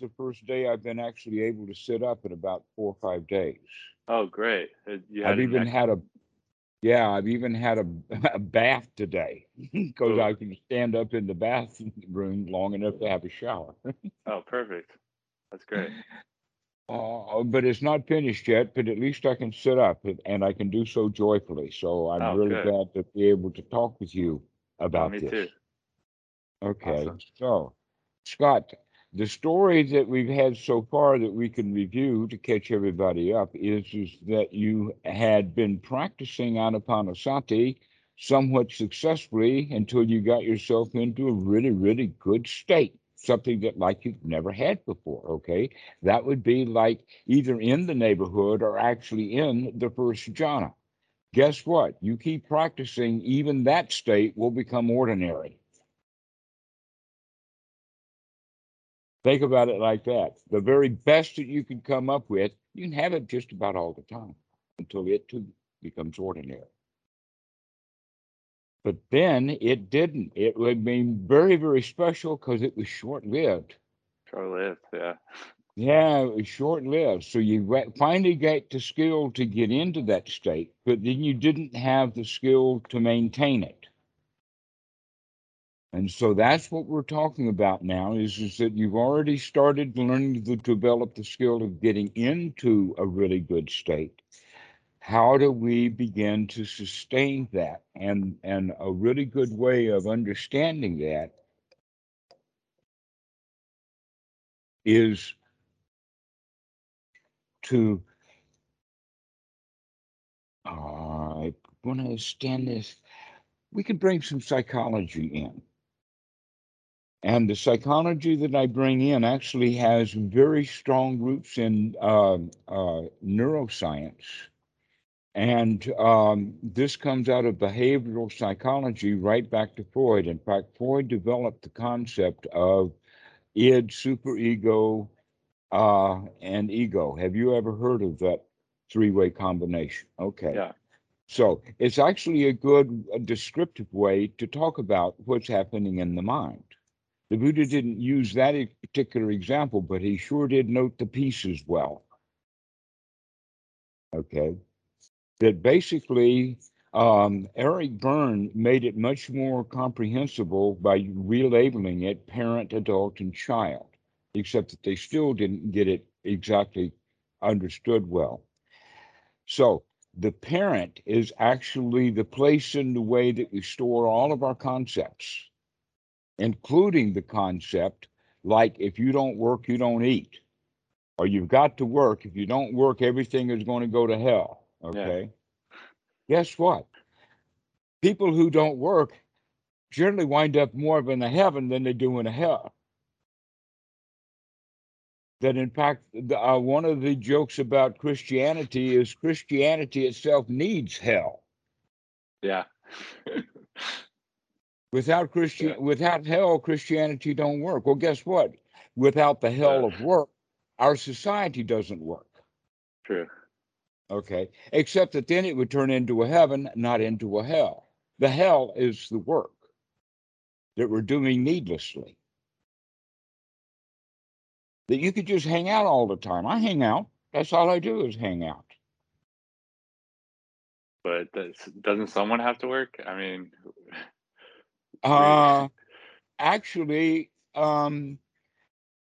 the first day I've been actually able to sit up in about four or five days. Oh, great! Uh, You had I've even had a, yeah, I've even had a, a bath today because I can stand up in the bathroom long enough to have a shower. Oh, perfect. That's great. Uh, but it's not finished yet, but at least I can sit up and- and I can do so joyfully. So I'm Oh, really good. glad to be able to talk with you Oh, about me this. too. Okay, Awesome. so Scott, the story that we've had so far that we can review to catch everybody up is, is that you had been practicing Anapanasati somewhat successfully until you got yourself into a really, really good state, something that like you've never had before. Okay, that would be like either in the neighborhood or actually in the first jhana. Guess what? You keep practicing, even that state will become ordinary. Think about it like that. The very best that you can come up with, you can have it just about all the time until it too becomes ordinary. But then it didn't. It would be very, very special because it was short lived. Short lived. Yeah. Yeah, it was short lived. So you finally got the skill to get into that state, but then you didn't have the skill to maintain it. And so that's what we're talking about now is, is that you've already started learning to develop the skill of getting into a really good state. How do we begin to sustain that? And and a really good way of understanding that is to uh, I want to understand this. We could bring some psychology in. And the psychology that I bring in actually has very strong roots in um uh, neuroscience. And um, this comes out of behavioral psychology right back to Freud. In fact, Freud developed the concept of id, superego, uh, and ego. Have you ever heard of that three way combination? Okay. Yeah. So it's actually a good uh, descriptive way to talk about what's happening in the mind. The Buddha didn't use that particular example, but he sure did note the pieces well. Okay. That basically, um, Eric Berne made it much more comprehensible by relabeling it parent, adult, and child, except that they still didn't get it exactly understood well. So the parent is actually the place in the way that we store all of our concepts, including the concept like if you don't work, you don't eat, or you've got to work. If you don't work, everything is going to go to hell. Okay. Guess what? People who don't work generally wind up more of in the heaven than they do in a hell. That in fact, the, uh, one of the jokes about Christianity is Christianity itself needs hell. Yeah. Without Christian, Yeah. without hell, Christianity don't work. Well, guess what? Without the hell Yeah. of work, our society doesn't work. True. Okay, except that then it would turn into a heaven, not into a hell. The hell is the work that we're doing needlessly. That you could just hang out all the time. I hang out. That's all I do is hang out. But does, doesn't someone have to work? I mean, Uh, actually, um,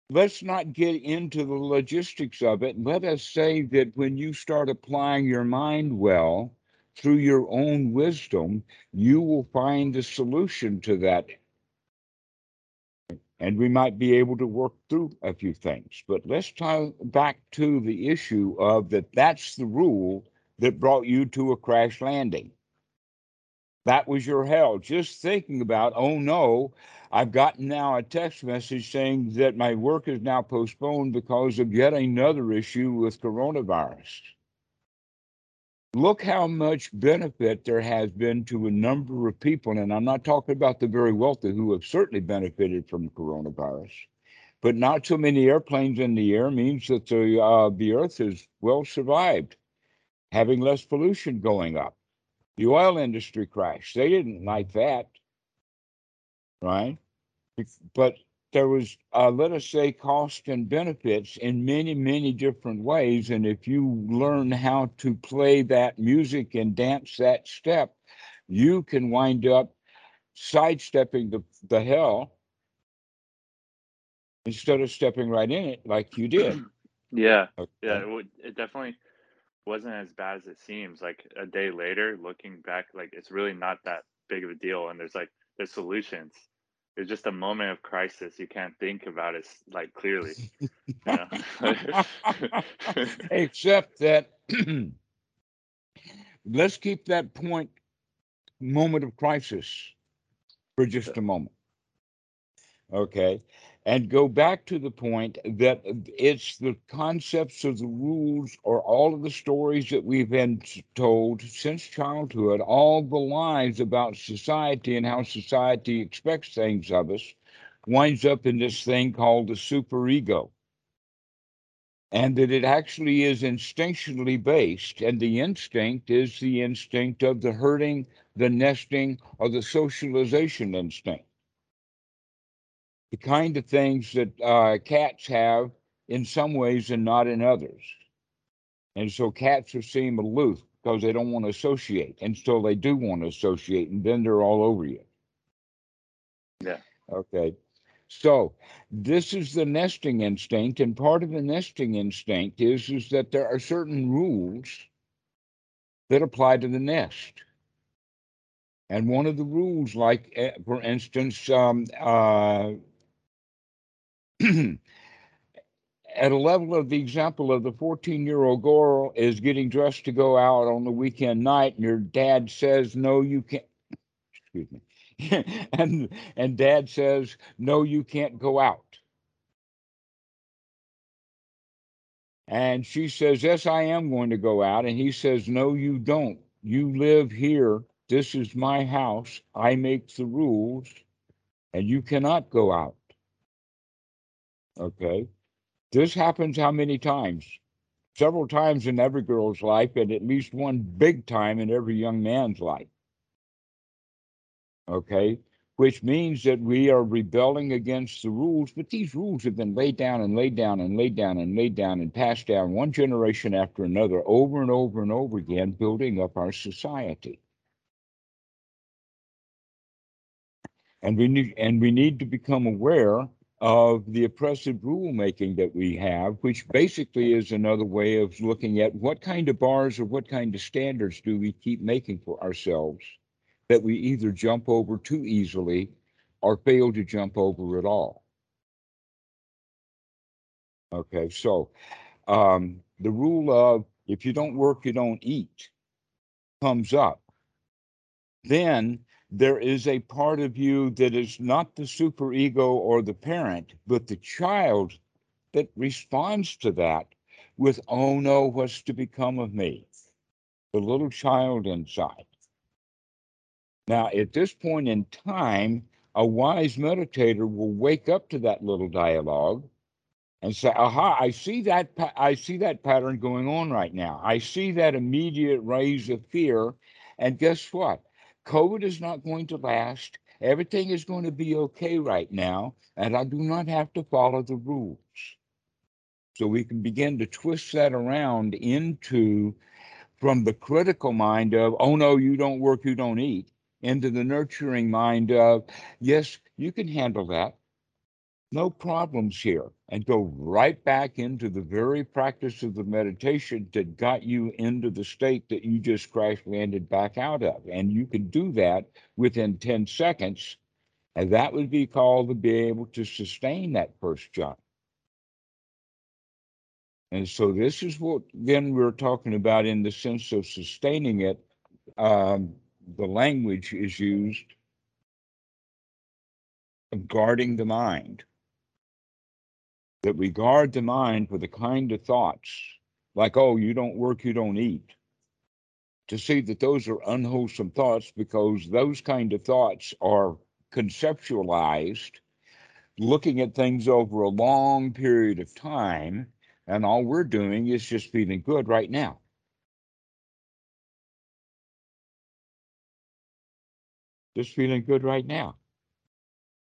let's not get into the logistics of it. Let us say that when you start applying your mind well through your own wisdom, you will find the solution to that. And we might be able to work through a few things. But let's tie back to the issue of that that's the rule that brought you to a crash landing. That was your hell. Just thinking about, oh no, I've gotten now a text message saying that my work is now postponed because of yet another issue with coronavirus. Look how much benefit there has been to a number of people. And I'm not talking about the very wealthy who have certainly benefited from coronavirus, but not so many airplanes in the air means that the, uh, the earth has well survived, having less pollution going up. The oil industry crashed. They didn't like that, right? But there was, uh, let us say, cost and benefits in many, many different ways. And if you learn how to play that music and dance that step, you can wind up sidestepping the, the hell instead of stepping right in it like you did. Yeah, Okay. yeah, it, would, it definitely wasn't as bad as it seems. Like a day later, looking back, like it's really not that big of a deal. And there's like there's solutions. It's just a moment of crisis. You can't think about it like clearly. Except that let's keep that point moment of crisis for just a moment. Okay. And go back to the point that it's the concepts of the rules or all of the stories that we've been told since childhood, all the lies about society and how society expects things of us, winds up in this thing called the superego and that it actually is instinctually based. And the instinct is the instinct of the herding, the nesting, or the socialization instinct. The kind of things that uh, cats have in some ways and not in others. And so cats are seem aloof because they don't want to associate And so they do want to associate, and then they're all over you. Yeah. Okay. So this is the nesting instinct, and part of the nesting instinct is is that there are certain rules that apply to the nest. And one of the rules, like eh, for instance, um, uh, at a level of the example of the 14 year old girl is getting dressed to go out on the weekend night, and your dad says, No, you can't. Excuse me. and and dad says, No, you can't go out. And she says, Yes, I am going to go out. And he says, No, you don't. You live here. This is my house. I make the rules, and you cannot go out. Okay. This happens how many times? Several times in every girl's life, and at least one big time in every young man's life. Okay. Which means that we are rebelling against the rules, but these rules have been laid down and laid down and laid down and laid down and passed down one generation after another over and over and over again, building up our society. And we need and we need to become aware of the oppressive rulemaking that we have, which basically is another way of looking at what kind of bars or what kind of standards do we keep making for ourselves that we either jump over too easily or fail to jump over at all. Okay, so um, the rule of if you don't work, you don't eat comes up. Then there is a part of you that is not the superego or the parent, but the child that responds to that with, oh no, what's to become of me? The little child inside. Now, at this point in time, a wise meditator will wake up to that little dialogue and say, "Aha! I see that. Pa- I see that pattern going on right now. I see that immediate raise of fear, and guess what? COVID is not going to last. Everything is going to be okay right now, and I do not have to follow the rules." So we can begin to twist that around into from the critical mind of, "Oh no, you don't work, you don't eat." into the nurturing mind of, yes, you can handle that. No problems here. And go right back into the very practice of the meditation that got you into the state that you just crash landed back out of. And you can do that within 10 seconds. And that would be called to be able to sustain that first jhana. And so this is what then we're talking about in the sense of sustaining it. Um, the language is used of guarding the mind. That we guard the mind with the kind of thoughts like, oh, you don't work, you don't eat. To see that those are unwholesome thoughts because those kind of thoughts are conceptualized, looking at things over a long period of time, and all we're doing is just feeling good right now. just feeling good right now.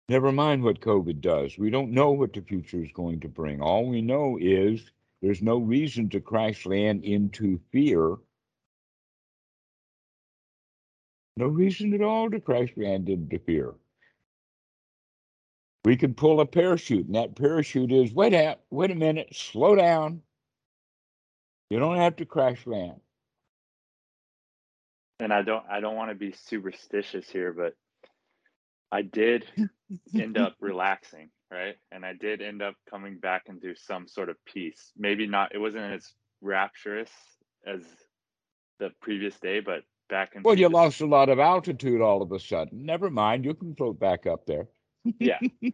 Never mind what COVID does. We don't know what the future is going to bring. All we know is there's no reason to crash land into fear. No reason at all to crash land into fear. We can pull a parachute, and that parachute is wait a wait a minute, slow down. You don't have to crash land. And I don't I don't want to be superstitious here, but I did end up relaxing, right? And I did end up coming back into some sort of peace. Maybe not it wasn't as rapturous as the previous day, but back in Well, you lost a lot of altitude all of a sudden. Never mind, you can float back up there. yeah.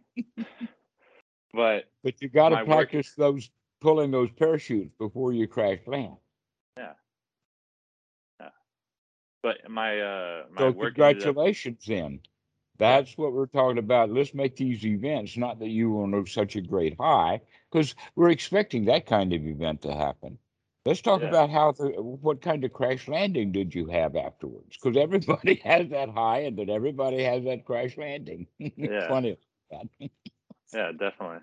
but but you got to practice those pulling those parachutes before you crash land. Yeah. Yeah. But my uh my So work ended up- congratulations, then. That's what we're talking about. Let's make these events. Not that you were on such a great high, because we're expecting that kind of event to happen. Let's talk Yeah. about how the what kind of crash landing did you have afterwards? Because everybody has that high, and then everybody has that crash landing. Yeah. Funny. yeah, definitely.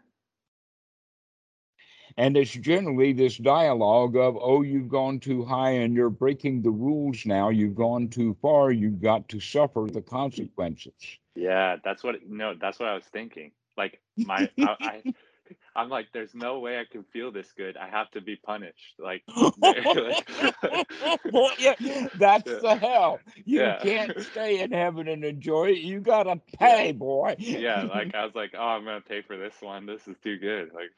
And it's generally this dialogue of, oh, you've gone too high and you're breaking the rules now. You've gone too far. You've got to suffer the consequences. Yeah, that's what no, that's what I was thinking. Like my I, I I'm like, there's no way I can feel this good. I have to be punished. Like, yeah, that's Yeah. the hell. You Yeah. can't stay in heaven and enjoy it. You gotta pay, boy. yeah, like I was like, oh, I'm gonna pay for this one. This is too good. Like,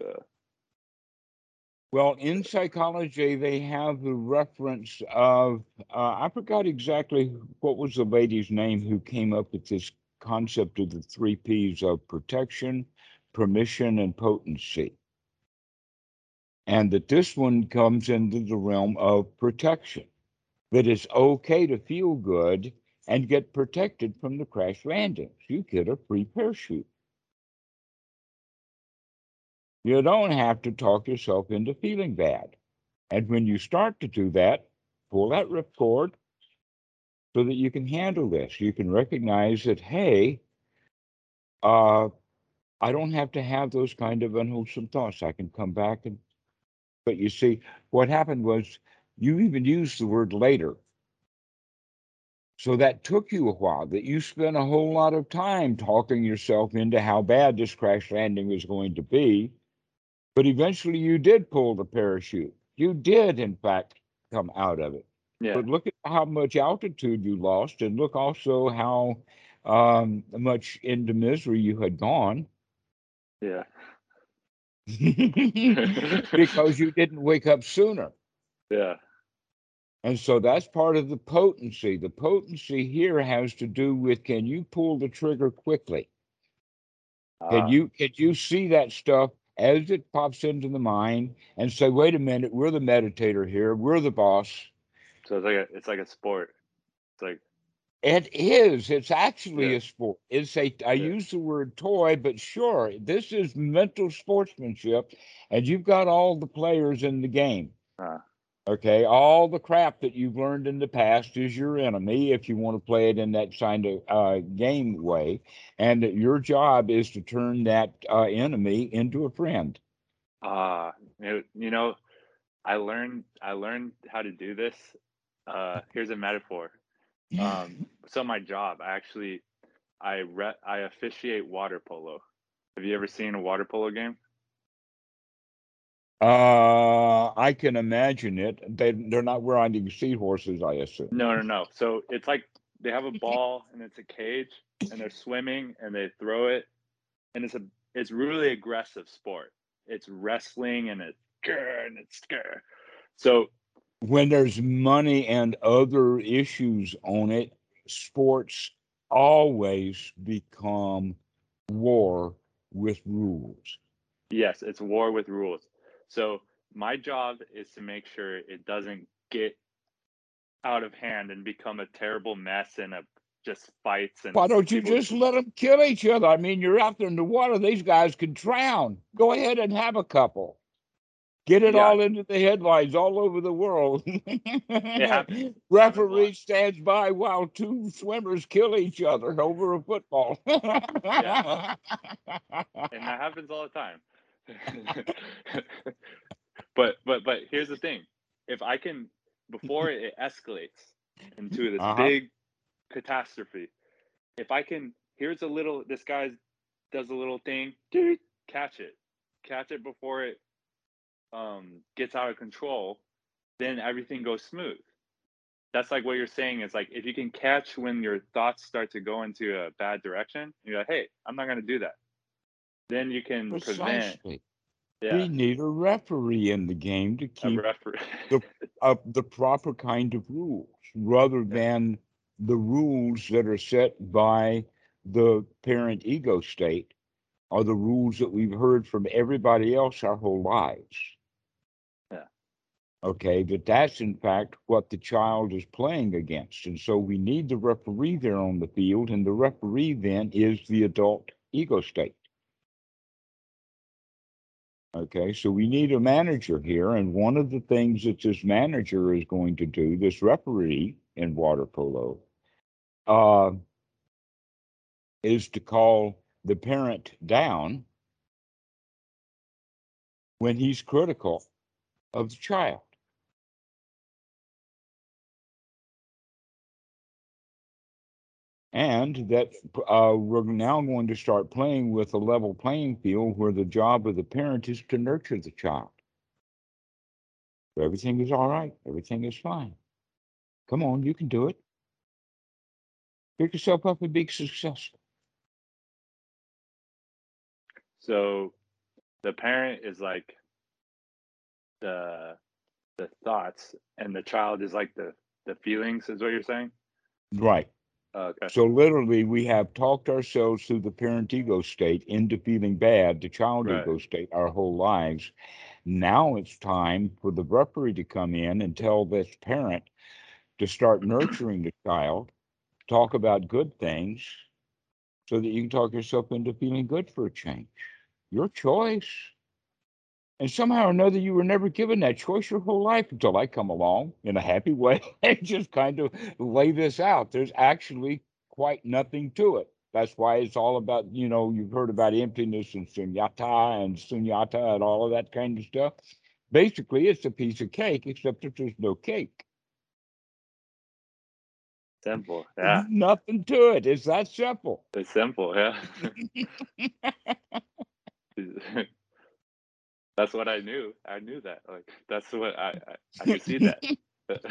uh, Well, in psychology, they have the reference of, uh, I forgot exactly what was the lady's name who came up with this concept of the three P's of protection, permission, and potency. And that this one comes into the realm of protection, that it's okay to feel good and get protected from the crash landings. You get a free parachute. You don't have to talk yourself into feeling bad. And when you start to do that, pull that ripcord so that you can handle this. You can recognize that, hey, uh, I don't have to have those kind of unwholesome thoughts. I can come back and, but you see, what happened was you even used the word later. So that took you a while, that you spent a whole lot of time talking yourself into how bad this crash landing was going to be. But eventually you did pull the parachute. You did, in fact, come out of it. yeah, But look at how much altitude you lost, and look also how um, much into misery you had gone yeah, because you didn't wake up sooner. yeah, And so that's part of the potency. The potency here has to do with can you pull the trigger quickly? Can Ah, you can you see that stuff as it pops into the mind and say, wait a minute, we're the meditator here, we're the boss. So it's like a it's like a sport. It's like It is. It's actually Yeah. a sport. It's a. I Yeah. use the word toy, but sure, this is mental sportsmanship, and you've got all the players in the game. Ah. Okay, all the crap that you've learned in the past is your enemy if you want to play it in that kind of uh, game way, and your job is to turn that uh, enemy into a friend. you you know, I learned I learned how to do this. Uh, here's a metaphor. Um, so my job, I actually I re- I officiate water polo. Have you ever seen a water polo game? Uh, I can imagine it. They they're not riding seahorses, I assume. No, no, no. So it's like they have a ball and it's a cage and they're swimming and they throw it and it's a it's really aggressive sport. It's wrestling and it's grr and it's grr. So when there's money and other issues on it, sports always become war with rules. yes, it's war with rules. So my job is to make sure it doesn't get out of hand and become a terrible mess and a just fights and Why don't you just let them kill each other? I mean, you're out there in the water; these guys can drown. Go ahead and have a couple. Get it Yeah. all into the headlines all over the world. happens. Referee stands by while two swimmers kill each other over a football. and that happens all the time. but but but here's the thing: if I can, before it escalates into this Uh-huh. big catastrophe, if I can, here's a little. This guy does a little thing. Catch it, catch it before it um, gets out of control. Then everything goes smooth. That's like what you're saying is like if you can catch when your thoughts start to go into a bad direction, you're like, hey, I'm not gonna do that. Then you can prevent Precisely. yeah, We need a referee in the game to a keep referee. up the proper kind of rules rather than the rules that are set by the parent ego state are the rules that we've heard from everybody else our whole lives. Yeah. Okay, that that's in fact what the child is playing against. And so we need the referee there on the field, and the referee then is the adult ego state. Okay, so we need a manager here, and one of the things that this manager is going to do, this referee in water polo, uh, is to call the parent down when he's critical of the child. And that uh, we're now going to start playing with a level playing field where the job of the parent is to nurture the child. Everything is all right. Everything is fine. Come on, you can do it. Pick yourself up and be successful. So the parent is like the the thoughts, and the child is like the the feelings. Is what you're saying? Right. Okay. So literally, we have talked ourselves through the parent ego state into feeling bad, the child Right. ego state, our whole lives. Now it's time for the referee to come in and tell this parent to start nurturing the child, talk about good things, so that you can talk yourself into feeling good for a change. Your choice. And somehow or another, you were never given that choice your whole life until I come along in a happy way and just kind of lay this out. There's actually quite nothing to it. That's why it's all about, you know, you've heard about emptiness and sunyata and sunyata and all of that kind of stuff. Basically, it's a piece of cake, except that there's no cake. Simple. Yeah. Nothing to it. It's that simple. It's simple. Yeah. that's what I knew. I knew that. Like that's what I I, I could see that.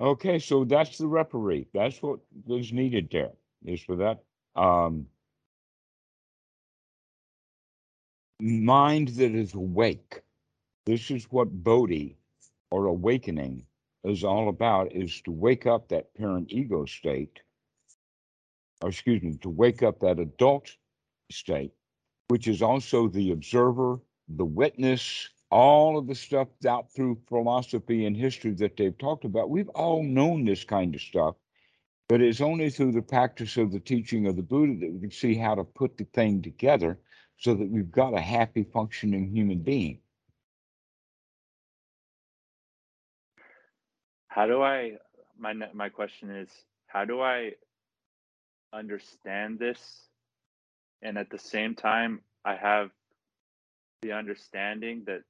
Okay, so that's the referee. That's what is needed there, is for that um, mind that is awake. This is what Bodhi or awakening is all about, is to wake up that parent ego state, or excuse me, to wake up that adult state, which is also the observer, the witness, all of the stuff out through philosophy and history that they've talked about. We've all known this kind of stuff, but it's only through the practice of the teaching of the Buddha that we can see how to put the thing together so that we've got a happy, functioning human being. how do I my my question is how do I understand this and at the same time I have the understanding that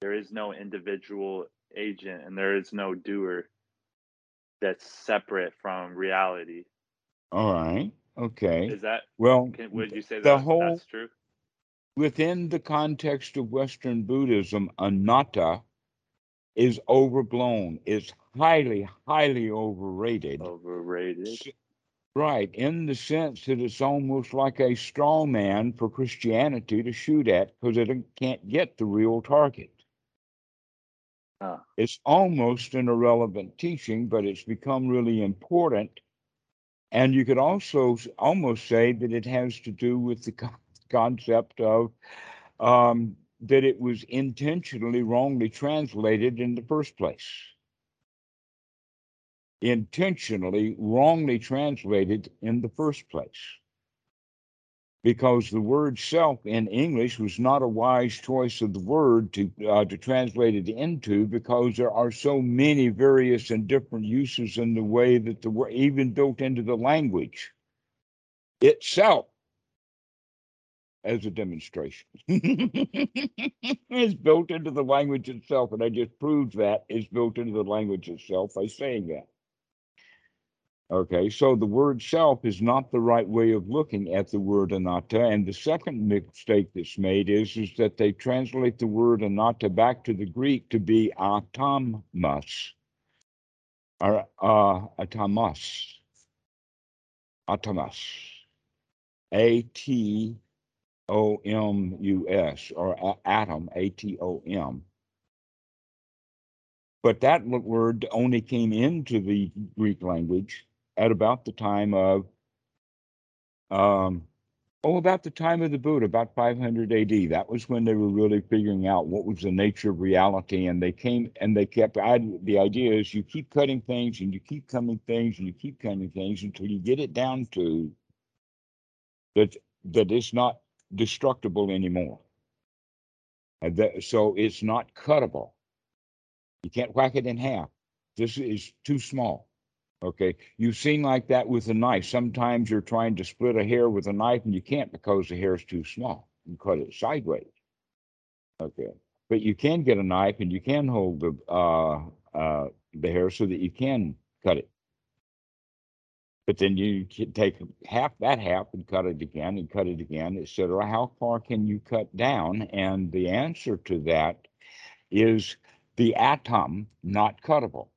there is no individual agent and there is no doer that's separate from reality. All right. Okay. Is that Well, can, would you say the that whole- that's true? within the context of Western Buddhism, anatta is overblown. It's highly, highly overrated. Overrated. Right, in the sense that it's almost like a straw man for Christianity to shoot at because it can't get the real target. Ah. It's almost an irrelevant teaching, but it's become really important. And you could also almost say that it has to do with the con- concept of um, that it was intentionally wrongly translated in the first place. Intentionally wrongly translated in the first place. because the word self in English was not a wise choice of the word to uh, to translate it into because there are so many various and different uses in the way that the word even built into the language itself as a demonstration. it's built into the language itself, and I just proved that it's built into the language itself by saying that. Okay, so the word self is not the right way of looking at the word anatta. And the second mistake that's made is, is that they translate the word anatta back to the Greek to be atomos or uh, atomos. Atomos. A T O M U S or atom, A T O M. But that word only came into the Greek language at about the time of um, oh about the time of the buddha about 500 ad that was when they were really figuring out what was the nature of reality and they came and they kept the idea is you keep cutting things and you keep cutting things and you keep cutting things until you get it down to that that it's not destructible anymore. And that, so it's not cuttable. You can't whack it in half. This is too small Okay, you've seen like that with a knife. Sometimes you're trying to split a hair with a knife and you can't because the hair is too small. You cut it sideways. Okay, but you can get a knife and you can hold the uh, uh, the hair so that you can cut it. But then you take half that half and cut it again and cut it again, etc. How far can you cut down? And the answer to that is the atom not cuttable.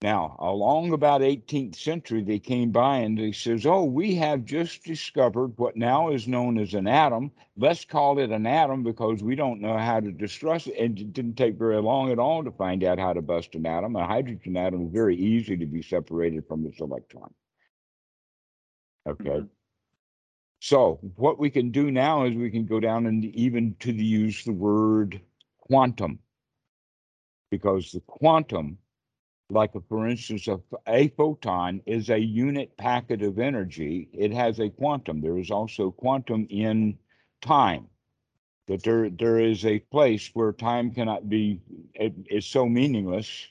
Now, along about 18th century, they came by and they says, "Oh, we have just discovered what now is known as an atom. Let's call it an atom because we don't know how to distress it." And it didn't take very long at all to find out how to bust an atom. A hydrogen atom is very easy to be separated from its electron. Okay. Mm-hmm. So what we can do now is we can go down and even to the, use the word quantum because the quantum like a, for instance, a, a photon is a unit packet of energy. It has a quantum. There is also quantum in time. That there there is a place where time cannot be it is so meaningless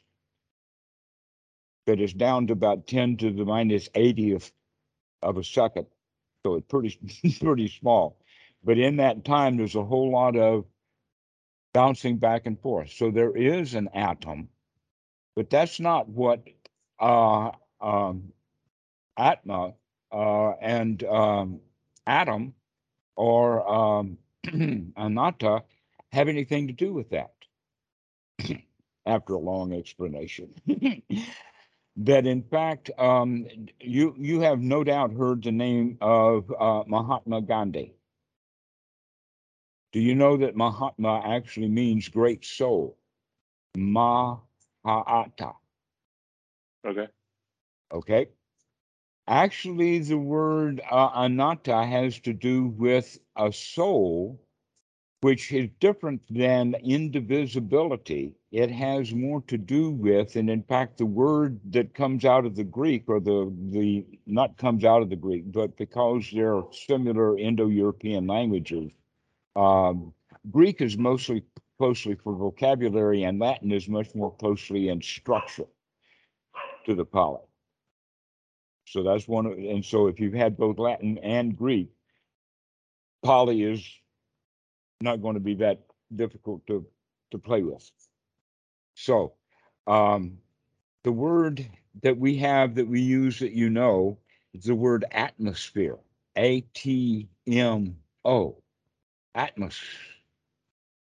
that it's down to about 10 to the minus 80 of, of a second. So it's pretty pretty small. But in that time, there's a whole lot of bouncing back and forth. So there is an atom but that's not what uh, um, Atma uh, and um, Adam or um, Anatta have anything to do with that. After a long explanation, that in fact um, you you have no doubt heard the name of uh, Mahatma Gandhi. Do you know that Mahatma actually means great soul? Ma ha'ata. Okay. Okay. Actually, the word uh, anatta has to do with a soul, which is different than indivisibility. It has more to do with, and in fact, the word that comes out of the Greek, or the the not comes out of the Greek, but because they're similar Indo-European languages, um, Greek is mostly closely for vocabulary, and Latin is much more closely in structure to the Pali. So that's one. Of, and so if you've had both Latin and Greek, Pali is not going to be that difficult to to play with. So, um, the word that we have that we use that you know is the word atmosphere. A T M O. Atmosphere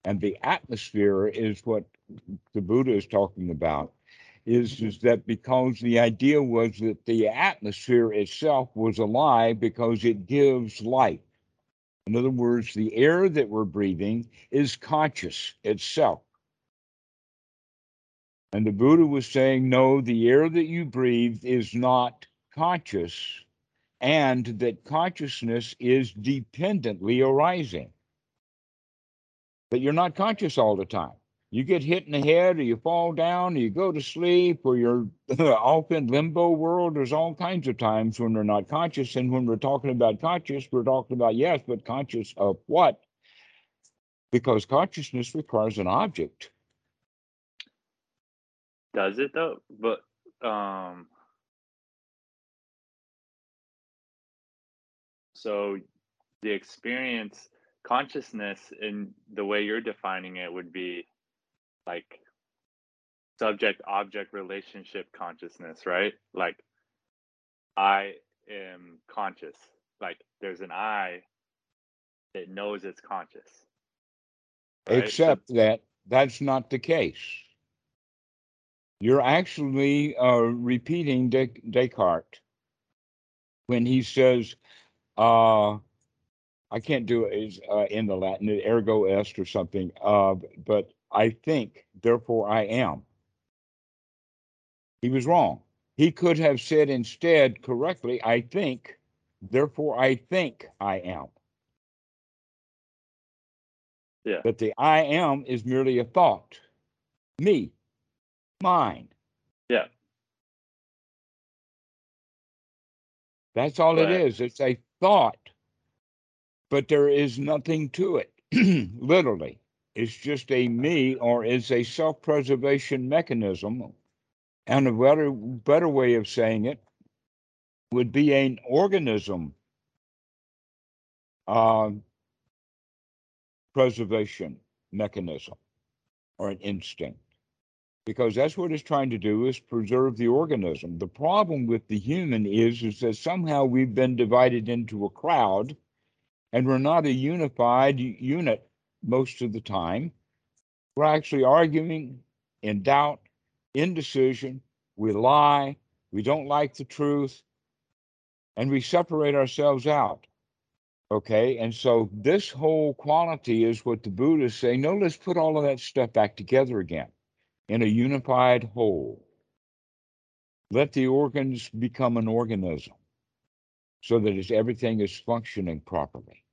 and the atmosphere is what the Buddha is talking about. Is, mm-hmm. is that because the idea was that the atmosphere itself was alive because it gives life. In other words, the air that we're breathing is conscious itself. And the Buddha was saying, no, the air that you breathe is not conscious, and that consciousness is dependently arising you're not conscious all the time. You get hit in the head, or you fall down, or you go to sleep, or you're off in limbo world. There's all kinds of times when we're not conscious. And when we're talking about conscious, we're talking about yes, but conscious of what? Because consciousness requires an object. Does it though? But um so the experience consciousness in the way you're defining it would be like subject object relationship consciousness, right? Like I am conscious. Like there's an I that knows it's conscious. right? So Except that that's not the case. You're actually uh, repeating Des- Descartes when he says, uh, I can't do it is, uh, in the Latin, ergo est or something, uh, but I think, therefore I am. He was wrong. He could have said instead correctly, I think, therefore I think I am. Yeah. But the I am is merely a thought. Me, mine. Yeah. That's all it is. It's a thought, but there is nothing to it, literally. It's just a me or it's a self preservation mechanism. And a better, better way of saying it would be an organism um, preservation mechanism or an instinct because that's what it's trying to do is preserve the organism the problem with the human is is that somehow we've been divided into a crowd and we're not a unified unit most of the time we're actually arguing in doubt indecision we lie we don't like the truth and we separate ourselves out Okay, and so this whole quality is what the Buddhists say. No, let's put all of that stuff back together again in a unified whole. Let the organs become an organism so that everything is functioning properly.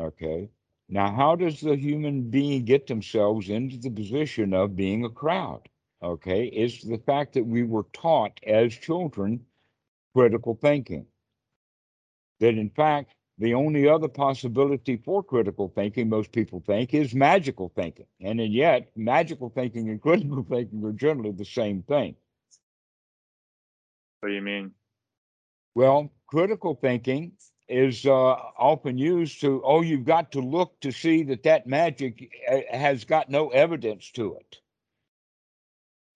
Okay, now how does the human being get themselves into the position of being a crowd? Okay, it's the fact that we were taught as children critical thinking that in fact the only other possibility for critical thinking most people think is magical thinking and and yet magical thinking and critical thinking are generally the same thing what do you mean? well critical thinking is uh, often used to oh you've got to look to see that that magic uh, has got no evidence to it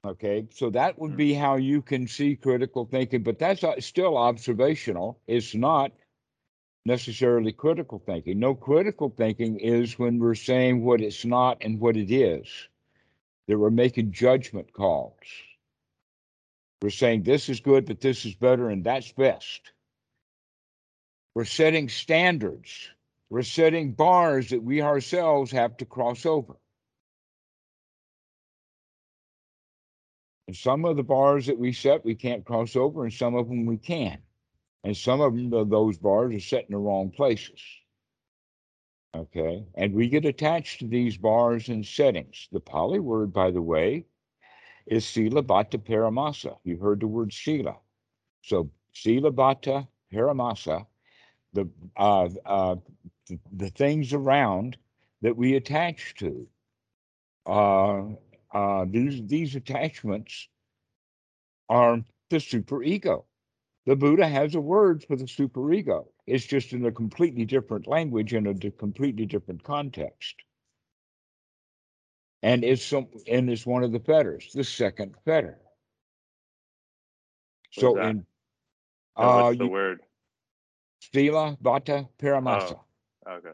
okay so that would be how you can see critical thinking but that's uh, still observational it's not necessarily critical thinking. No, critical thinking is when we're saying what it's not and what it is, that we're making judgment calls. We're saying this is good, but this is better, and that's best. We're setting standards. We're setting bars that we ourselves have to cross over. And some of the bars that we set, we can't cross over, and some of them we can. And some of them, those bars are set in the wrong places. Okay. And we get attached to these bars and settings. The Pali word, by the way, is Sila Bhatta Paramasa. You heard the word Sila. So Sila Bhatta Paramasa, the, uh, uh, the, the things around that we attach to. Uh, uh, these, these attachments are the superego. The Buddha has a word for the superego. It's just in a completely different language in a completely different context. And it's some and it's one of the fetters, the second fetter. So in uh what's the you, word? Sila Bhatta Paramasa. Oh, okay.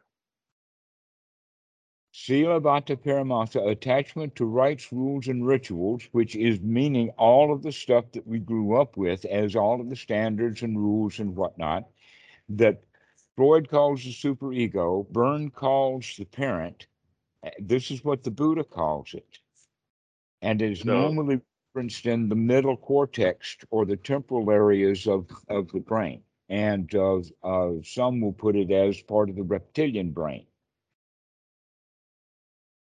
Sila Bhatta Paramasa, attachment to rites, rules, and rituals, which is meaning all of the stuff that we grew up with as all of the standards and rules and whatnot, that Freud calls the superego, Berne calls the parent. This is what the Buddha calls it. And it is So normally referenced in the middle cortex or the temporal areas of, of the brain. And uh, uh, some will put it as part of the reptilian brain.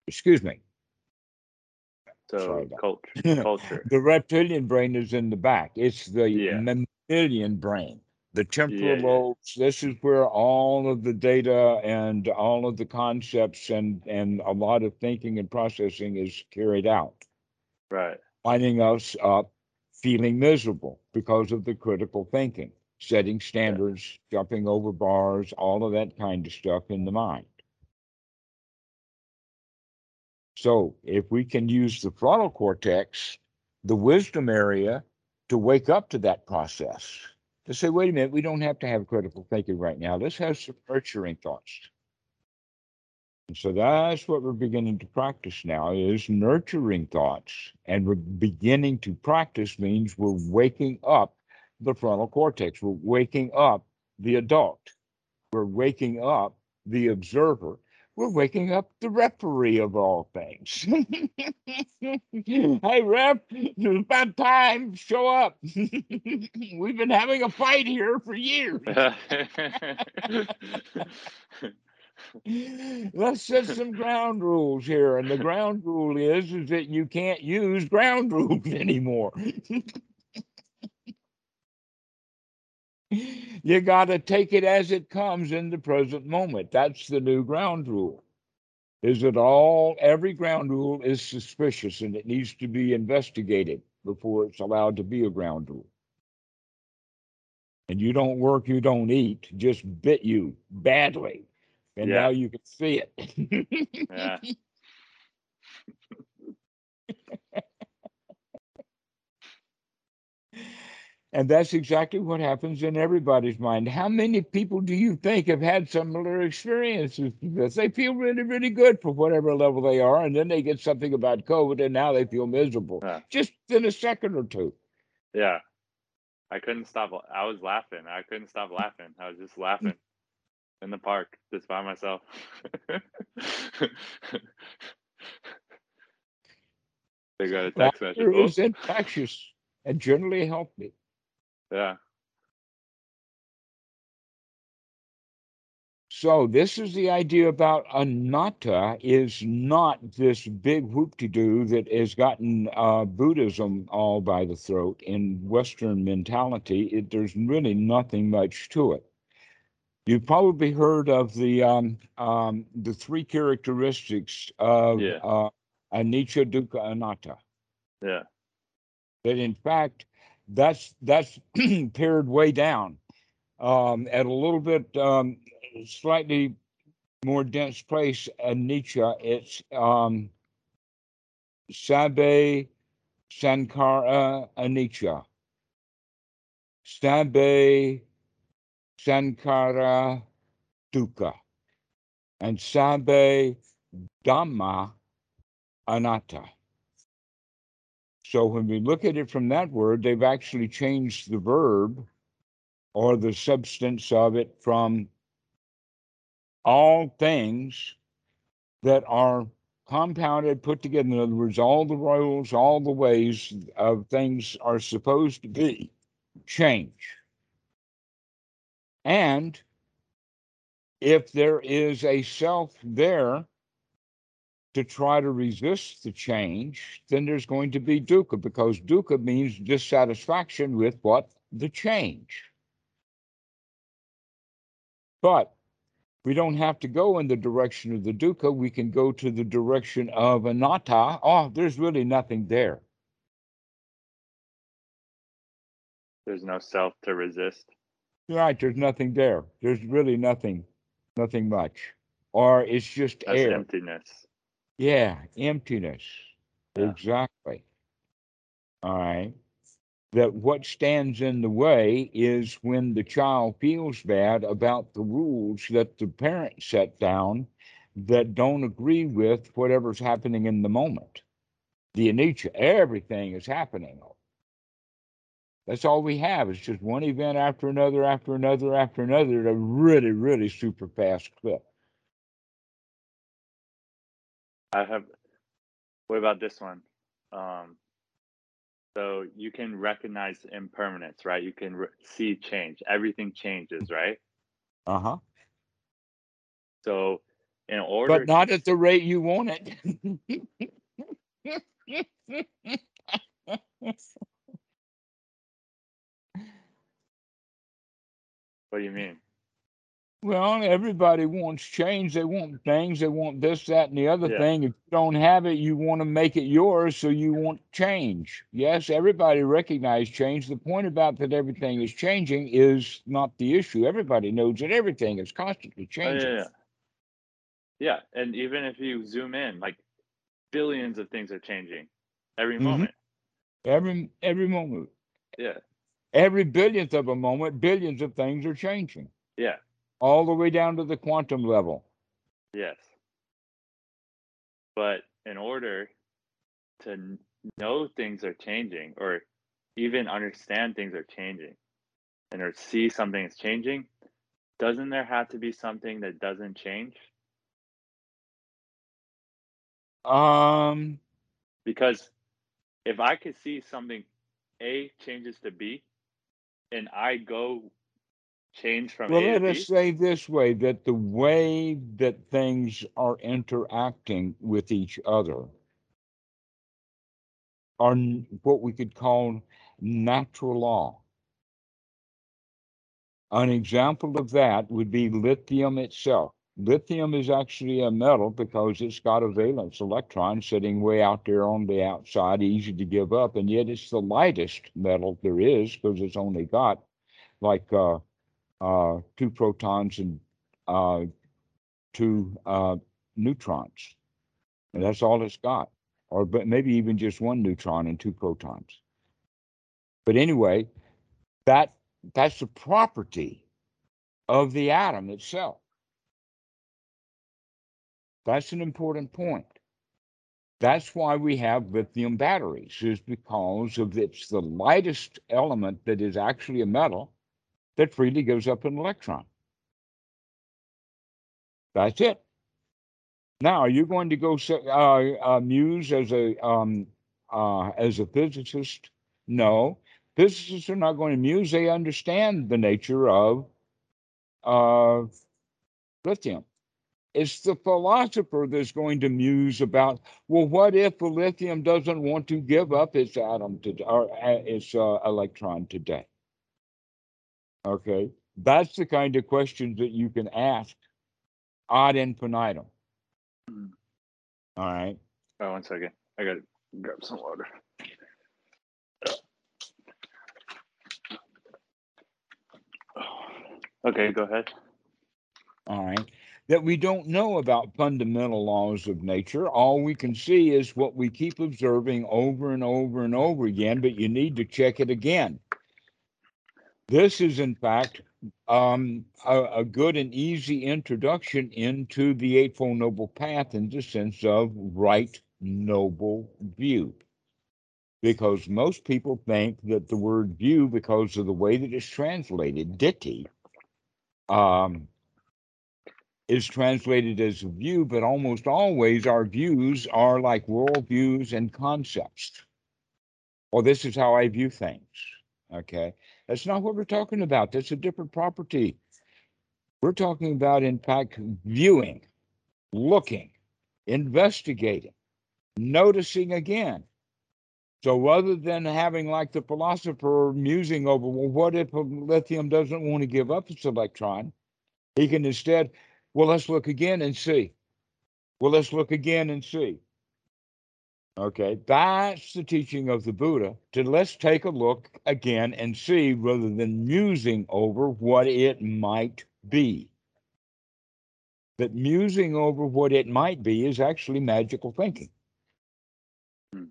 excuse me. So culture, culture. the reptilian brain is in the back. It's the Yeah. mammalian brain, the temporal Yeah, yeah. lobes. This is where all of the data and all of the concepts and and a lot of thinking and processing is carried out, Right. finding us up feeling miserable because of the critical thinking, setting standards, jumping over bars, all of that kind of stuff in the mind. So if we can use the frontal cortex, the wisdom area, to wake up to that process, to say, wait a minute, we don't have to have critical thinking right now. Let's have some nurturing thoughts. And so that's what we're beginning to practice now is nurturing thoughts. And we're beginning to practice means we're waking up the frontal cortex. We're waking up the adult. We're waking up the observer we're waking up the referee of all things. hey, ref, it's about time. Show up. We've been having a fight here for years. Let's set some ground rules here. And the ground rule is, is that you can't use ground rules anymore. You got to take it as it comes in the present moment. That's the new ground rule. Is that all, every ground rule is suspicious and it needs to be investigated before it's allowed to be a ground rule. And you don't work, you don't eat, just bit you badly. And Yeah. now you can see it. yeah. And that's exactly what happens in everybody's mind. How many people do you think have had similar experiences to this? They feel really, really good for whatever level they are, and then they get something about COVID, and now they feel miserable Yeah. just in a second or two. Yeah. I couldn't stop. I was laughing. I couldn't stop laughing. I was just mm. laughing in the park, just by myself. they got a text message. Oh, is infectious and generally healthy. Yeah. So this is the idea about anatta is not this big whoop-de-doo that has gotten uh, Buddhism all by the throat in Western mentality. It, there's really nothing much to it. You've probably heard of the um, um, the three characteristics of Yeah. uh, anicca, dukkha, anatta. Yeah. That in fact, that's that's pared way down um, at a little bit um, slightly more dense place in Nietzsche. It's um, Sabbe Sankhara Anicca. Sabbe Sankhara Dukkha. And Sabbe Dhamma Anatta. So when we look at it from that word, they've actually changed the verb or the substance of it from all things that are compounded, put together. In other words, all the rules, all the ways of things are supposed to be change. And if there is a self there to try to resist the change, then there's going to be dukkha because dukkha means dissatisfaction with what? The change. But we don't have to go in the direction of the dukkha. We can go to the direction of anatta. Oh, there's really nothing there. There's no self to resist. Right, there's nothing there. There's really nothing, nothing much. Or it's just That's air. emptiness. Yeah, emptiness. Yeah. Exactly. All right. That what stands in the way is when the child feels bad about the rules that the parent set down that don't agree with whatever's happening in the moment. The anicca, everything is happening. That's all we have. It's just one event after another, after another, after another at a really, really super fast clip. I have. What about this one? Um, so you can recognize impermanence, right? You can re- see change. Everything changes, right? Uh huh. So in order but not at the rate you want it. what do you mean? Well, everybody wants change. They want things. They want this, that, and the other Yeah. thing. If you don't have it, you want to make it yours, so you want change. Yes, everybody recognizes change. The point about that everything is changing is not the issue. Everybody knows that everything is constantly Oh, changing. yeah, yeah. Yeah, and even if you zoom in, like billions of things are changing every Mhm. moment. Every every moment, Yeah, every billionth of a moment, billions of things are changing, yeah, all the way down to the quantum level. yes. But in order to know things are changing or even understand things are changing and or see something is changing, doesn't there have to be something that doesn't change? Um, Because if I could see something A changes to B and I go change from well, A to let us say this way that the way that things are interacting with each other are what we could call natural law. An example of that would be lithium itself. Lithium is actually a metal because it's got a valence electron sitting way out there on the outside, easy to give up, and yet it's the lightest metal there is because it's only got like uh, uh, two protons and uh, two uh, neutrons, and that's all it's got, or but maybe even just one neutron and two protons. But anyway, that that's the property of the atom itself. That's an important point. That's why we have lithium batteries, is because of it's the lightest element that is actually a metal that freely gives up an electron. That's it. Now, are you going to go uh, uh, muse as a um, uh, as a physicist? No, physicists are not going to muse. They understand the nature of of lithium. It's the philosopher that's going to muse about, well, what if lithium doesn't want to give up its atom to, or uh, its uh, electron today? Okay, that's the kind of questions that you can ask ad infinitum. Mhm. All right. Oh, one second. I gotta grab some water. Okay, go ahead. all right, that we don't know about fundamental laws of nature. All we can see is what we keep observing over and over and over again, but you need to check it again. This is, in fact, um, a, a good and easy introduction into the Eightfold Noble Path in the sense of right noble view. Because most people think that the word view, because of the way that it's translated, ditthi, um, is translated as a view, but almost always our views are like worldviews and concepts. Well, this is how I view things. Okay. That's not what we're talking about. That's a different property. We're talking about, in fact, viewing, looking, investigating, noticing again. So rather than having like the philosopher musing over, well, what if lithium doesn't want to give up its electron? He can instead, well, let's look again and see. Well, let's look again and see. Okay, that's the teaching of the Buddha. To let's take a look again and see rather than musing over what it might be. That musing over what it might be is actually magical thinking. Hmm.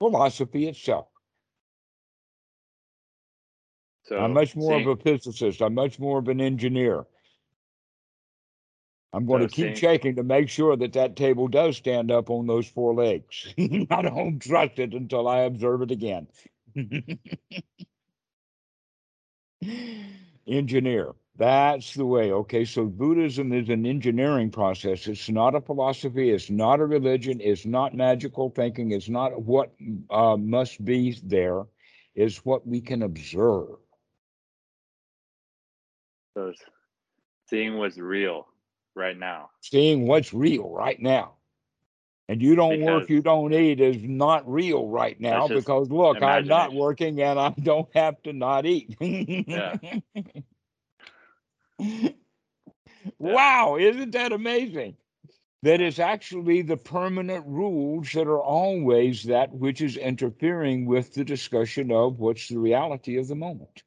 Philosophy itself. So I'm much more seeing, of a physicist. I'm much more of an engineer. I'm going to keep seeing- checking to make sure that that table does stand up on those four legs. I don't trust it until I observe it again. Engineer. That's the way. Okay, so Buddhism is an engineering process. It's not a philosophy. It's not a religion. It's not magical thinking. It's not what uh, must be there. It's what we can observe. so seeing was real. Right now. Seeing what's real right now. And you don't work, you don't eat is not real right now because look, I'm not working and I don't have to not eat. Yeah. Wow, isn't that amazing? That is actually the permanent rules that are always that which is interfering with the discussion of what's the reality of the moment.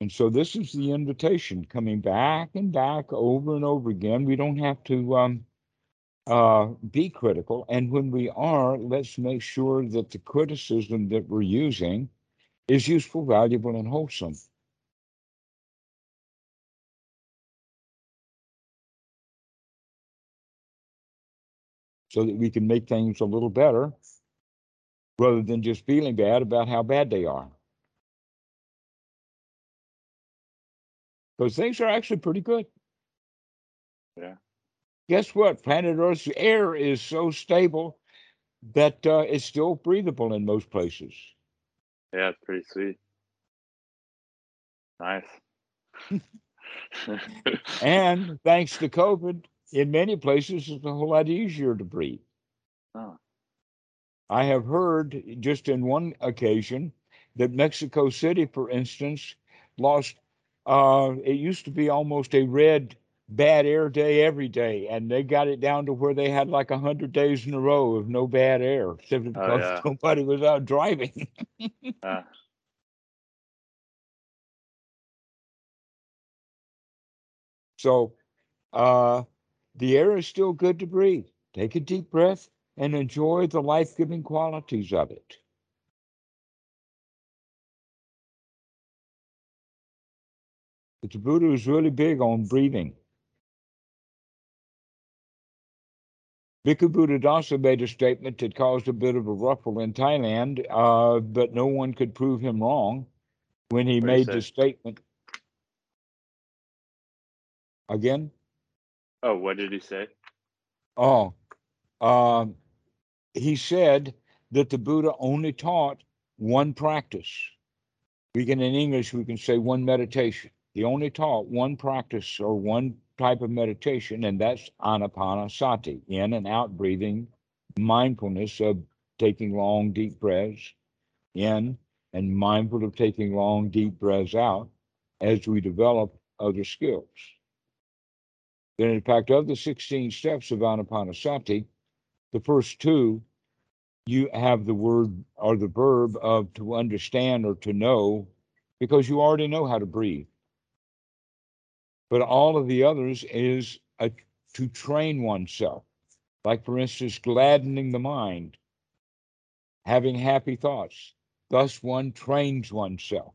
And so this is the invitation coming back and back over and over again. We don't have to um, uh, be critical. And when we are, let's make sure that the criticism that we're using is useful, valuable, and wholesome. So that we can make things a little better rather than just feeling bad about how bad they are. Because things are actually pretty good. Yeah. Guess what? Planet Earth's air is so stable that uh, it's still breathable in most places. Yeah, it's pretty sweet. Nice. And thanks to COVID, in many places, it's a whole lot easier to breathe. oh, I have heard just in one occasion that Mexico City, for instance, lost. Uh, it used to be almost a red bad air day every day, and they got it down to where they had like a hundred days in a row of no bad air simply Oh, because yeah. nobody was out driving. uh, So, uh, the air is still good to breathe. Take a deep breath and enjoy the life-giving qualities of it. The Buddha is really big on breathing. Bhikkhu Buddhadasa made a statement that caused a bit of a ruffle in Thailand, uh, but no one could prove him wrong when he What made the statement. Again? oh, what did he say? Oh, um, he said that the Buddha only taught one practice. We can, in English, we can say one meditation. He only taught one practice or one type of meditation, and that's anapanasati, in and out breathing, mindfulness of taking long, deep breaths in, and mindful of taking long, deep breaths out as we develop other skills. Then, in fact, of the 16 steps of Anapanasati, the first two, you have the word or the verb of to understand or to know because you already know how to breathe. But all of the others is a, to train oneself. Like, for instance, gladdening the mind, having happy thoughts. Thus, one trains oneself.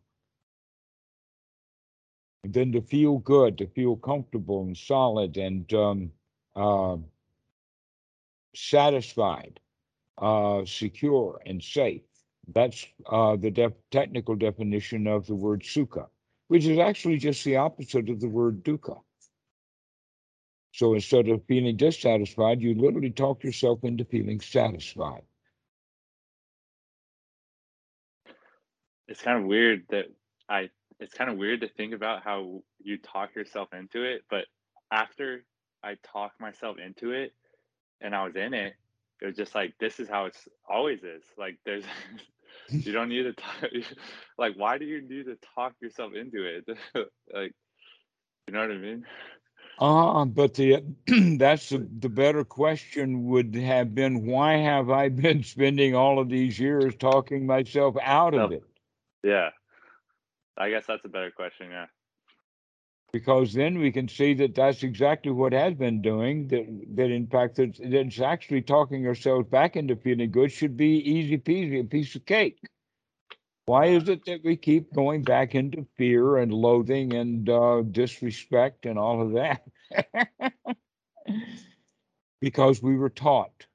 And then to feel good, to feel comfortable and solid and um, uh, satisfied, uh, secure, and safe. That's uh, the def- technical definition of the word sukha, which is actually just the opposite of the word dukkha. So instead of feeling dissatisfied, you literally talk yourself into feeling satisfied. It's kind of weird that I. It's kind of weird to think about how you talk yourself into it, but after I talk myself into it, and I was in it, it was just like this is how it's always is. Like there's, you don't need to talk. Like why do you need to talk yourself into it? like, you know what I mean? Uh, but the that's the, the better question would have been why have I been spending all of these years talking myself out of it? Yeah. I guess that's a better question. Yeah. Because then we can see that that's exactly what has been doing. That that in fact it's, it's actually talking ourselves back into feeling good should be easy peasy, a piece of cake. Why is it that we keep going back into fear and loathing and uh, disrespect and all of that? because we were taught.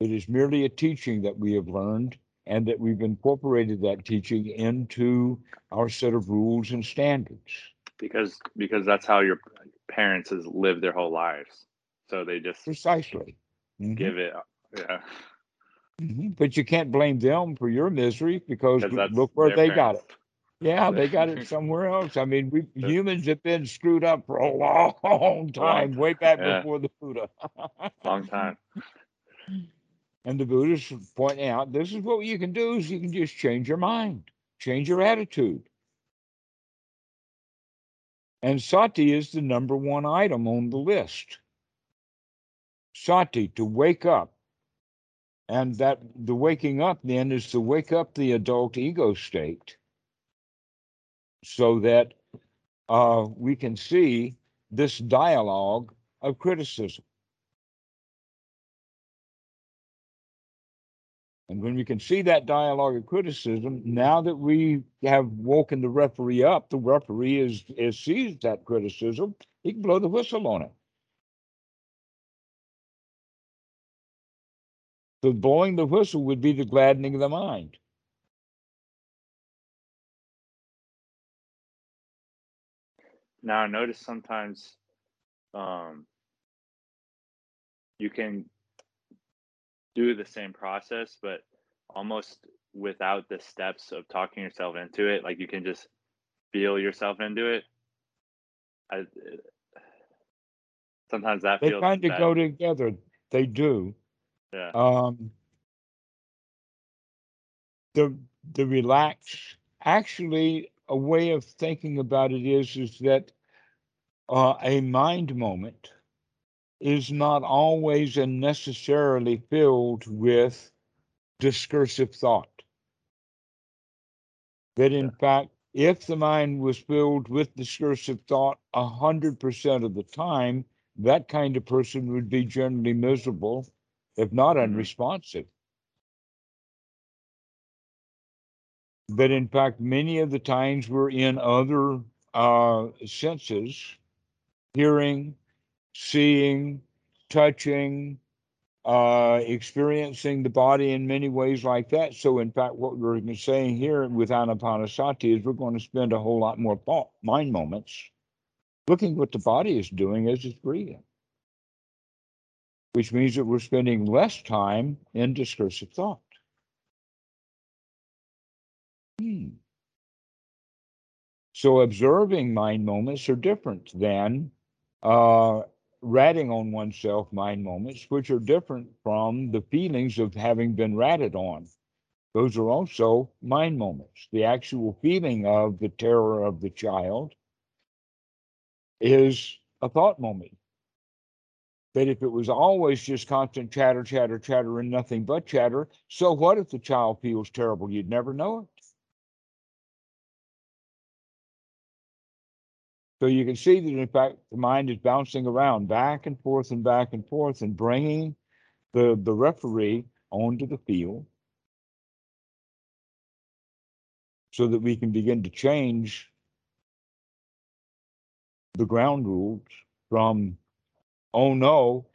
It is merely a teaching that we have learned and that we've incorporated that teaching into our set of rules and standards. Because because that's how your parents has lived their whole lives. So they just Precisely. Mhm. give it Yeah. Mhm. But you can't blame them for your misery because look where they got it. Yeah, they got it somewhere else. I mean, we humans have been screwed up for a long Long time, way back yeah. before the Buddha. Long time. And the Buddha's pointing out this is what you can do is you can just change your mind, change your attitude. And sati is the number one item on the list. Sati, to wake up. And that the waking up then is to wake up the adult ego state so that uh, we can see this dialogue of criticism. And when we can see that dialogue of criticism, now that we have woken the referee up, the referee is, is sees that criticism, he can blow the whistle on it. So blowing the whistle would be the gladdening of the mind. Now I notice sometimes um you can do the same process but almost without the steps of talking yourself into it like you can just feel yourself into it I, sometimes that They feels kind of go together. They do. yeah Um, the the relax. Actually, a way of thinking about it is is that uh, a mind moment is not always and necessarily filled with discursive thought. That in fact, if the mind was filled with discursive thought a hundred percent of the time, that kind of person would be generally miserable, if not Mhm. unresponsive. But in fact, many of the times we're in other uh, senses, hearing, seeing, touching, uh, experiencing the body in many ways like that. So, in fact, what we're saying here with Anapanasati is we're going to spend a whole lot more thought, mind moments looking what the body is doing as it's breathing, which means that we're spending less time in discursive thought. Hmm. So observing mind moments are different than uh, ratting on oneself mind moments, which are different from the feelings of having been ratted on. Those are also mind moments. The actual feeling of the terror of the child is a thought moment. But if it was always just constant chatter, chatter, chatter, and nothing but chatter, so what if the child feels terrible? You'd never know it. So you can see that, in fact, the mind is bouncing around back and forth and back and forth and bringing the, the referee onto the field so that we can begin to change the ground rules from, oh no,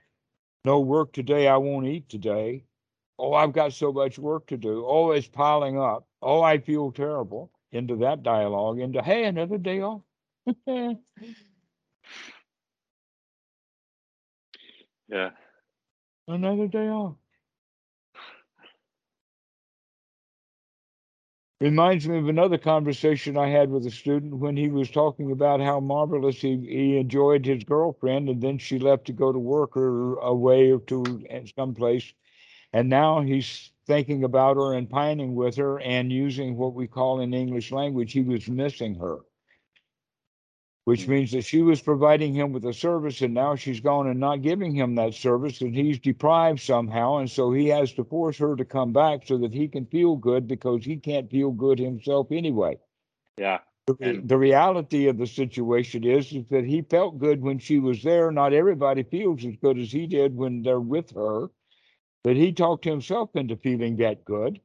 no work today, I won't eat today. Oh, I've got so much work to do. Oh, it's piling up. Oh, I feel terrible. Into that dialogue, into, hey, another day off. yeah Another day off. Reminds me of another conversation I had with a student when he was talking about how marvelous he, he enjoyed his girlfriend, and then she left to go to work or away or to someplace. And now he's thinking about her and pining with her and using what we call in English language, he was missing her which Hmm. means that she was providing him with a service and now she's gone and not giving him that service and he's deprived somehow and so he has to force her to come back so that he can feel good because he can't feel good himself anyway. Yeah the, the reality of the situation is, is that he felt good when she was there. Not everybody feels as good as he did when they're with her but he talked himself into feeling that good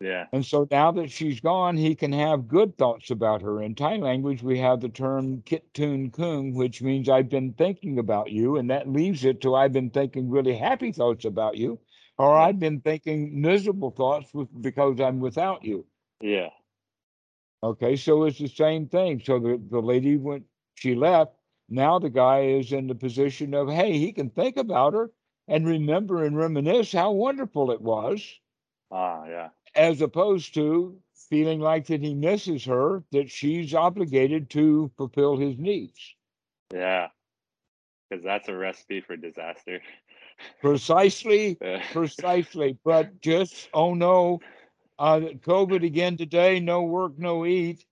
yeah and so now that she's gone, he can have good thoughts about her. In Thai language, we have the term kit tun kung, which means I've been thinking about you. And that leaves it to I've been thinking really happy thoughts about you, or. I've been thinking miserable thoughts with, because I'm without you. yeah Okay, so it's the same thing. So the, the lady went, she left. Now the guy is in the position of, hey, he can think about her, and remember and reminisce how wonderful it was, Ah, yeah. As opposed to feeling like that he misses her, that she's obligated to fulfill his needs. Yeah. Because that's a recipe for disaster. Precisely, precisely. But just, oh no, uh, COVID again today, no work, no eat,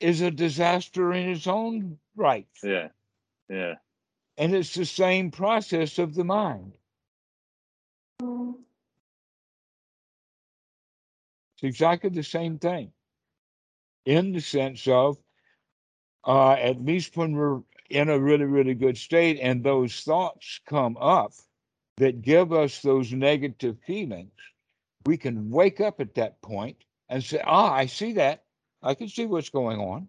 is a disaster in its own right. yeah. Yeah. And it's the same process of the mind. It's exactly the same thing in the sense of, uh, at least when we're in a really, really good state and those thoughts come up that give us those negative feelings, we can wake up at that point and say, ah, I see that. I can see what's going on.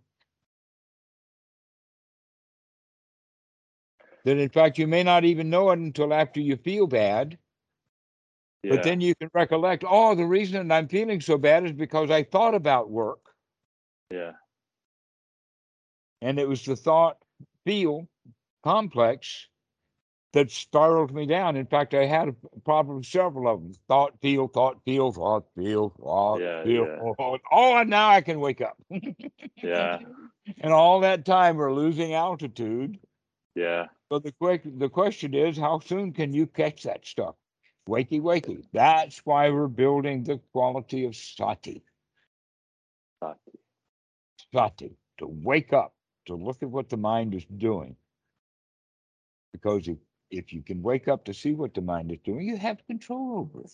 That in fact, you may not even know it until after you feel bad. Yeah. But then you can recollect, oh, the reason I'm feeling so bad is because I thought about work. yeah. And it was the thought feel complex that spiraled me down. In fact, I had a problem with several of them. Thought, feel, thought, feel, thought, feel, thought, Yeah, feel. yeah. thought. Oh, and now I can wake up. Yeah. and all that time we're losing altitude. Yeah. So the quick the question is, how soon can you catch that stuff? Wakey, wakey. That's why we're building the quality of sati. Thought. Sati, to wake up, to look at what the mind is doing. Because if, if you can wake up to see what the mind is doing, you have control over it.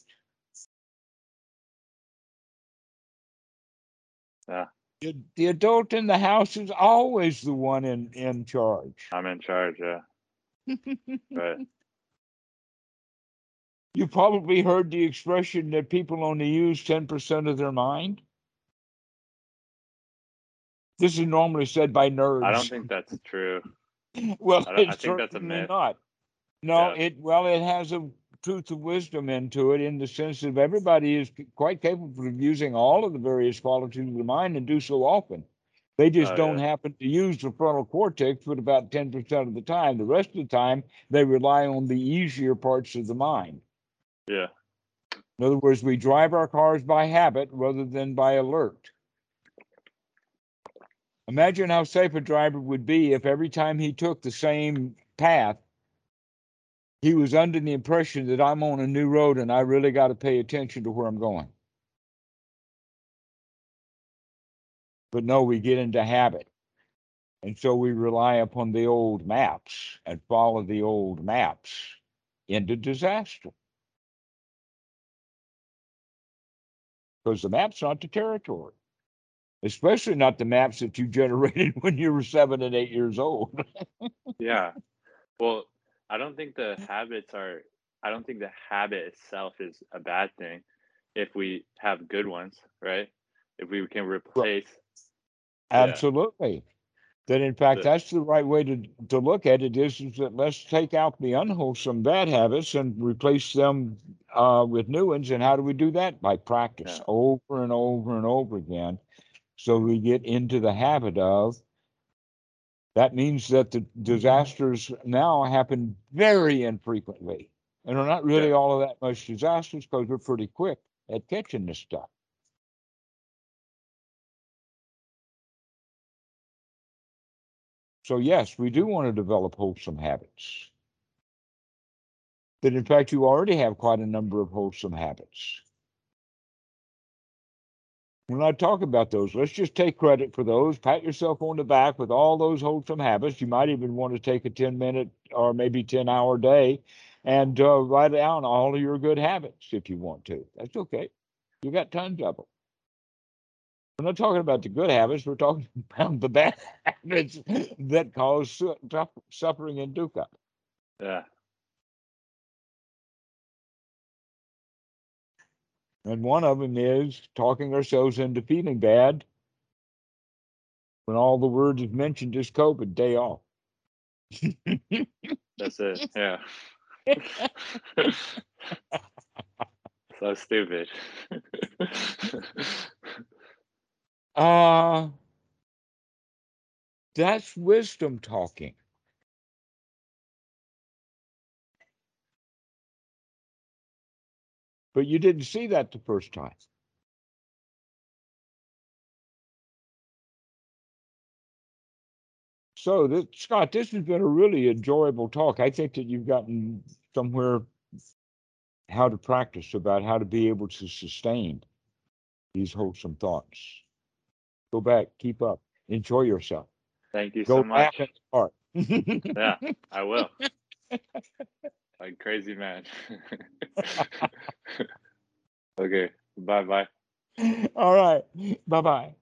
Yeah. The, the adult in the house is always the one in, in charge. I'm in charge. Yeah. Right. You probably heard the expression that people only use 10% of their mind. This is normally said by nerds. I don't think that's true. well, I don't- I think that's a myth. not. No, Yeah. it well, it has a truth of wisdom into it in the sense that everybody is quite capable of using all of the various qualities of the mind and do so often. They just Oh, don't yeah. happen to use the frontal cortex but about 10% of the time. The rest of the time, they rely on the easier parts of the mind. Yeah. In other words, we drive our cars by habit rather than by alert. Imagine how safe a driver would be if every time he took the same path, he was under the impression that I'm on a new road and I really got to pay attention to where I'm going. But no, we get into habit. And so we rely upon the old maps and follow the old maps into disaster. Because the map's not the territory, especially not the maps that you generated when you were seven and eight years old. Yeah. Well, I don't think the habits are, I don't think the habit itself is a bad thing if we have good ones, right? If we can replace. Absolutely. That in fact, that's the right way to, to look at it is, is that let's take out the unwholesome bad habits and replace them uh, with new ones. And how do we do that? By practice Yeah. over and over and over again. So we get into the habit of that means that the disasters now happen very infrequently. And are not really Yeah. all of that much disasters because we're pretty quick at catching this stuff. So yes, we do want to develop wholesome habits. That in fact you already have quite a number of wholesome habits. When I talk about those, let's just take credit for those. Pat yourself on the back with all those wholesome habits. You might even want to take a 10 minute or maybe 10 hour day and uh, write down all of your good habits if you want to. That's okay. You got tons of them. We're not talking about the good habits. We're talking about the bad habits that cause su- suffering and dukkha. yeah. And one of them is talking ourselves into feeling bad when all the words is mentioned is COVID, day off. That's it. Yeah. so stupid. Uh, that's wisdom talking. but you didn't see that the first time. So, this, Scott, this has been a really enjoyable talk. I think that you've gotten somewhere how to practice about how to be able to sustain these wholesome thoughts. Go back, keep up, enjoy yourself. Thank you Go so much. laugh at the park. Yeah, I will. like crazy man. okay. Bye bye. All right. Bye bye.